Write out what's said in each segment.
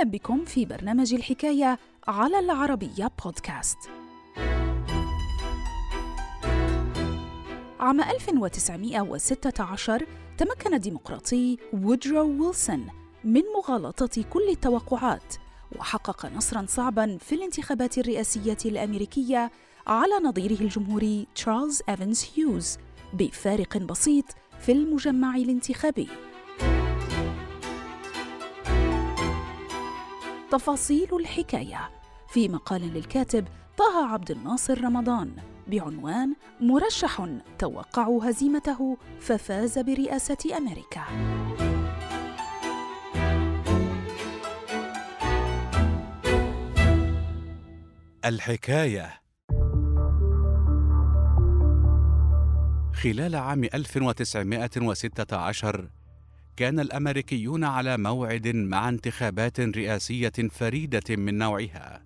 وسهلا بكم في برنامج الحكاية على العربية بودكاست. عام 1916 تمكن الديمقراطي وودرو ويلسون من مغالطة كل التوقعات وحقق نصرا صعبا في الانتخابات الرئاسية الأمريكية على نظيره الجمهوري تشارلز إيفنز هيوز بفارق بسيط في المجمع الانتخابي. تفاصيل الحكاية. في مقال للكاتب طه عبد الناصر رمضان بعنوان مرشح توقعوا هزيمته ففاز برئاسة أمريكا. الحكاية. خلال عام 1916 كان الأمريكيون على موعد مع انتخابات رئاسية فريدة من نوعها.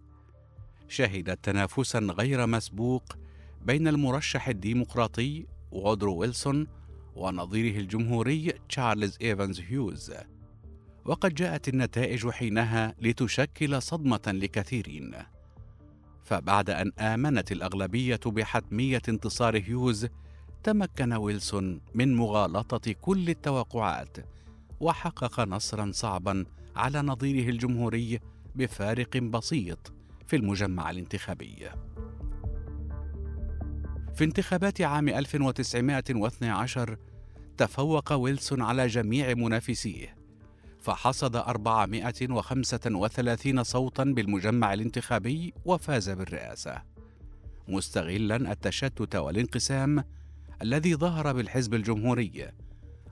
شهدت تنافسا غير مسبوق بين المرشح الديمقراطي وودرو ويلسون ونظيره الجمهوري تشارلز إيفانز هيوز. وقد جاءت النتائج حينها لتشكل صدمة لكثيرين. فبعد أن آمنت الأغلبية بحتمية انتصار هيوز تمكن ويلسون من مغالطة كل التوقعات وحقق نصرا صعبا على نظيره الجمهوري بفارق بسيط في المجمع الانتخابي. في انتخابات عام 1912 تفوق ويلسون على جميع منافسيه فحصد 435 صوتا بالمجمع الانتخابي وفاز بالرئاسة مستغلا التشتت والانقسام الذي ظهر بالحزب الجمهوري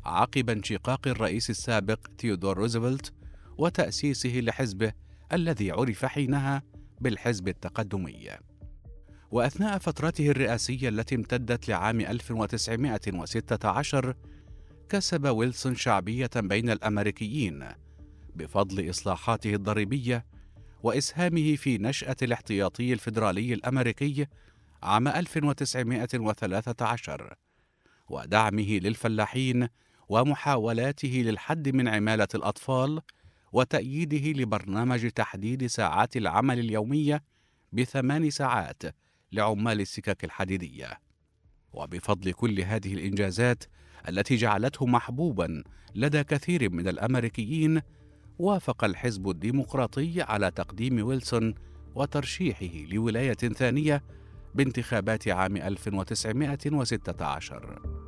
عقب انشقاق الرئيس السابق تيودور روزفلت وتأسيسه لحزبه الذي عرف حينها بالحزب التقدمي. وأثناء فترته الرئاسية التي امتدت لعام 1916 كسب ويلسون شعبية بين الأمريكيين بفضل إصلاحاته الضريبية وإسهامه في نشأة الاحتياطي الفيدرالي الأمريكي عام 1913 ودعمه للفلاحين ومحاولاته للحد من عمالة الأطفال وتأييده لبرنامج تحديد ساعات العمل اليومية بثمان ساعات لعمال السكك الحديدية. وبفضل كل هذه الإنجازات التي جعلته محبوبا لدى كثير من الأمريكيين، وافق الحزب الديمقراطي على تقديم ويلسون وترشيحه لولاية ثانية بانتخابات عام 1916.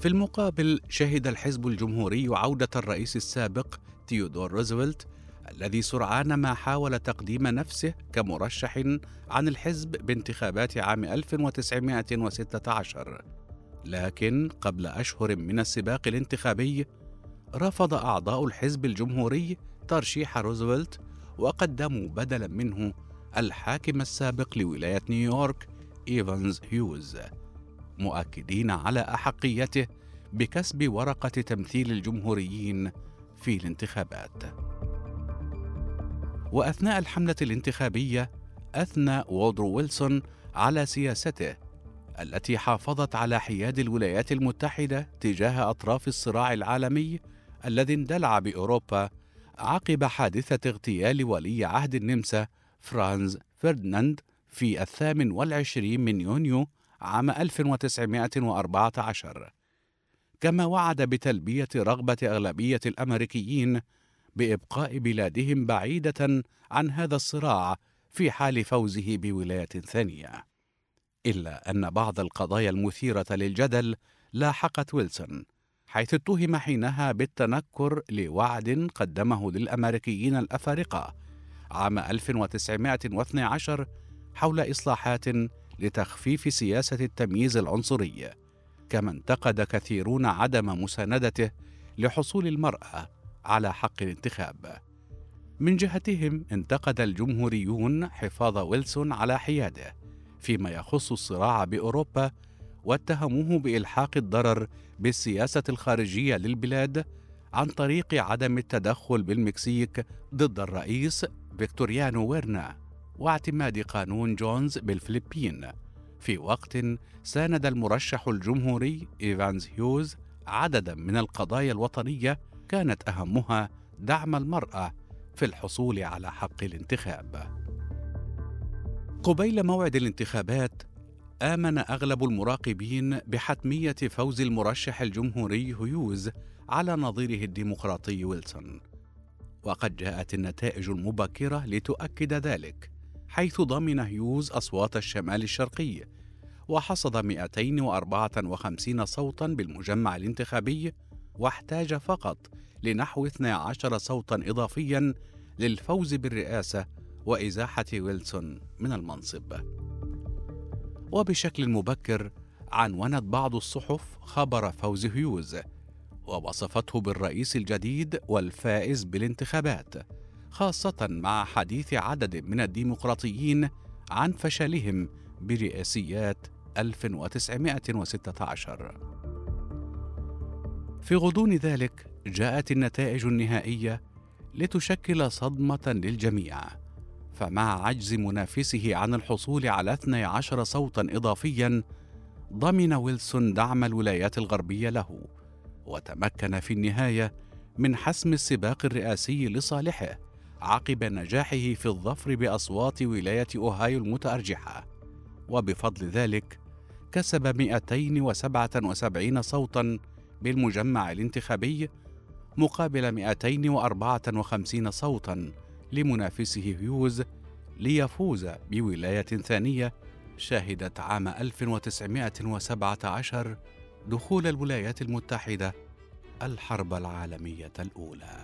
في المقابل شهد الحزب الجمهوري عودة الرئيس السابق تيودور روزفلت الذي سرعان ما حاول تقديم نفسه كمرشح عن الحزب بانتخابات عام 1916 لكن قبل أشهر من السباق الانتخابي رفض أعضاء الحزب الجمهوري ترشيح روزفلت وقدموا بدلا منه الحاكم السابق لولاية نيويورك إيفانز هيوز. مؤكدين على أحقيته بكسب ورقة تمثيل الجمهوريين في الانتخابات. وأثناء الحملة الانتخابية أثنى وودرو ويلسون على سياسته التي حافظت على حياد الولايات المتحدة تجاه أطراف الصراع العالمي الذي اندلع بأوروبا عقب حادثة اغتيال ولي عهد النمسا فرانز فرديناند في الثامن والعشرين من يونيو عام 1914 كما وعد بتلبية رغبة أغلبية الأمريكيين بإبقاء بلادهم بعيدة عن هذا الصراع في حال فوزه بولاية ثانية. إلا أن بعض القضايا المثيرة للجدل لاحقت ويلسون حيث اتهم حينها بالتنكر لوعد قدمه للأمريكيين الأفارقة عام 1912 حول إصلاحات لتخفيف سياسة التمييز العنصري كما انتقد كثيرون عدم مساندته لحصول المرأة على حق الانتخاب. من جهتهم انتقد الجمهوريون حفاظ ويلسون على حياده فيما يخص الصراع بأوروبا واتهموه بإلحاق الضرر بالسياسة الخارجية للبلاد عن طريق عدم التدخل بالمكسيك ضد الرئيس فيكتوريانو ويرتا واعتماد قانون جونز بالفلبين في وقت ساند المرشح الجمهوري إيفانز هيوز عددا من القضايا الوطنية كانت أهمها دعم المرأة في الحصول على حق الانتخاب. قبيل موعد الانتخابات آمن أغلب المراقبين بحتمية فوز المرشح الجمهوري هيوز على نظيره الديمقراطي ويلسون. وقد جاءت النتائج المبكرة لتؤكد ذلك، حيث ضمن هيوز أصوات الشمال الشرقي، وحصد 254 صوتا بالمجمع الانتخابي، واحتاج فقط لنحو 12 صوتا إضافيا للفوز بالرئاسة وإزاحة ويلسون من المنصب. وبشكل مبكر عنونت بعض الصحف خبر فوز هيوز ووصفته بالرئيس الجديد والفائز بالانتخابات خاصة مع حديث عدد من الديمقراطيين عن فشلهم برئاسيات 1916 في غضون ذلك جاءت النتائج النهائية لتشكل صدمة للجميع فمع عجز منافسه عن الحصول على 12 صوتا إضافيا ضمن ويلسون دعم الولايات الغربية له وتمكن في النهاية من حسم السباق الرئاسي لصالحه. عقب نجاحه في الظفر بأصوات ولاية أوهايو المتأرجحة. وبفضل ذلك كسب 277 صوتا بالمجمع الانتخابي مقابل 254 صوتا لمنافسه هيوز ليفوز بولاية ثانية شهدت عام 1917 دخول الولايات المتحدة الحرب العالمية الأولى.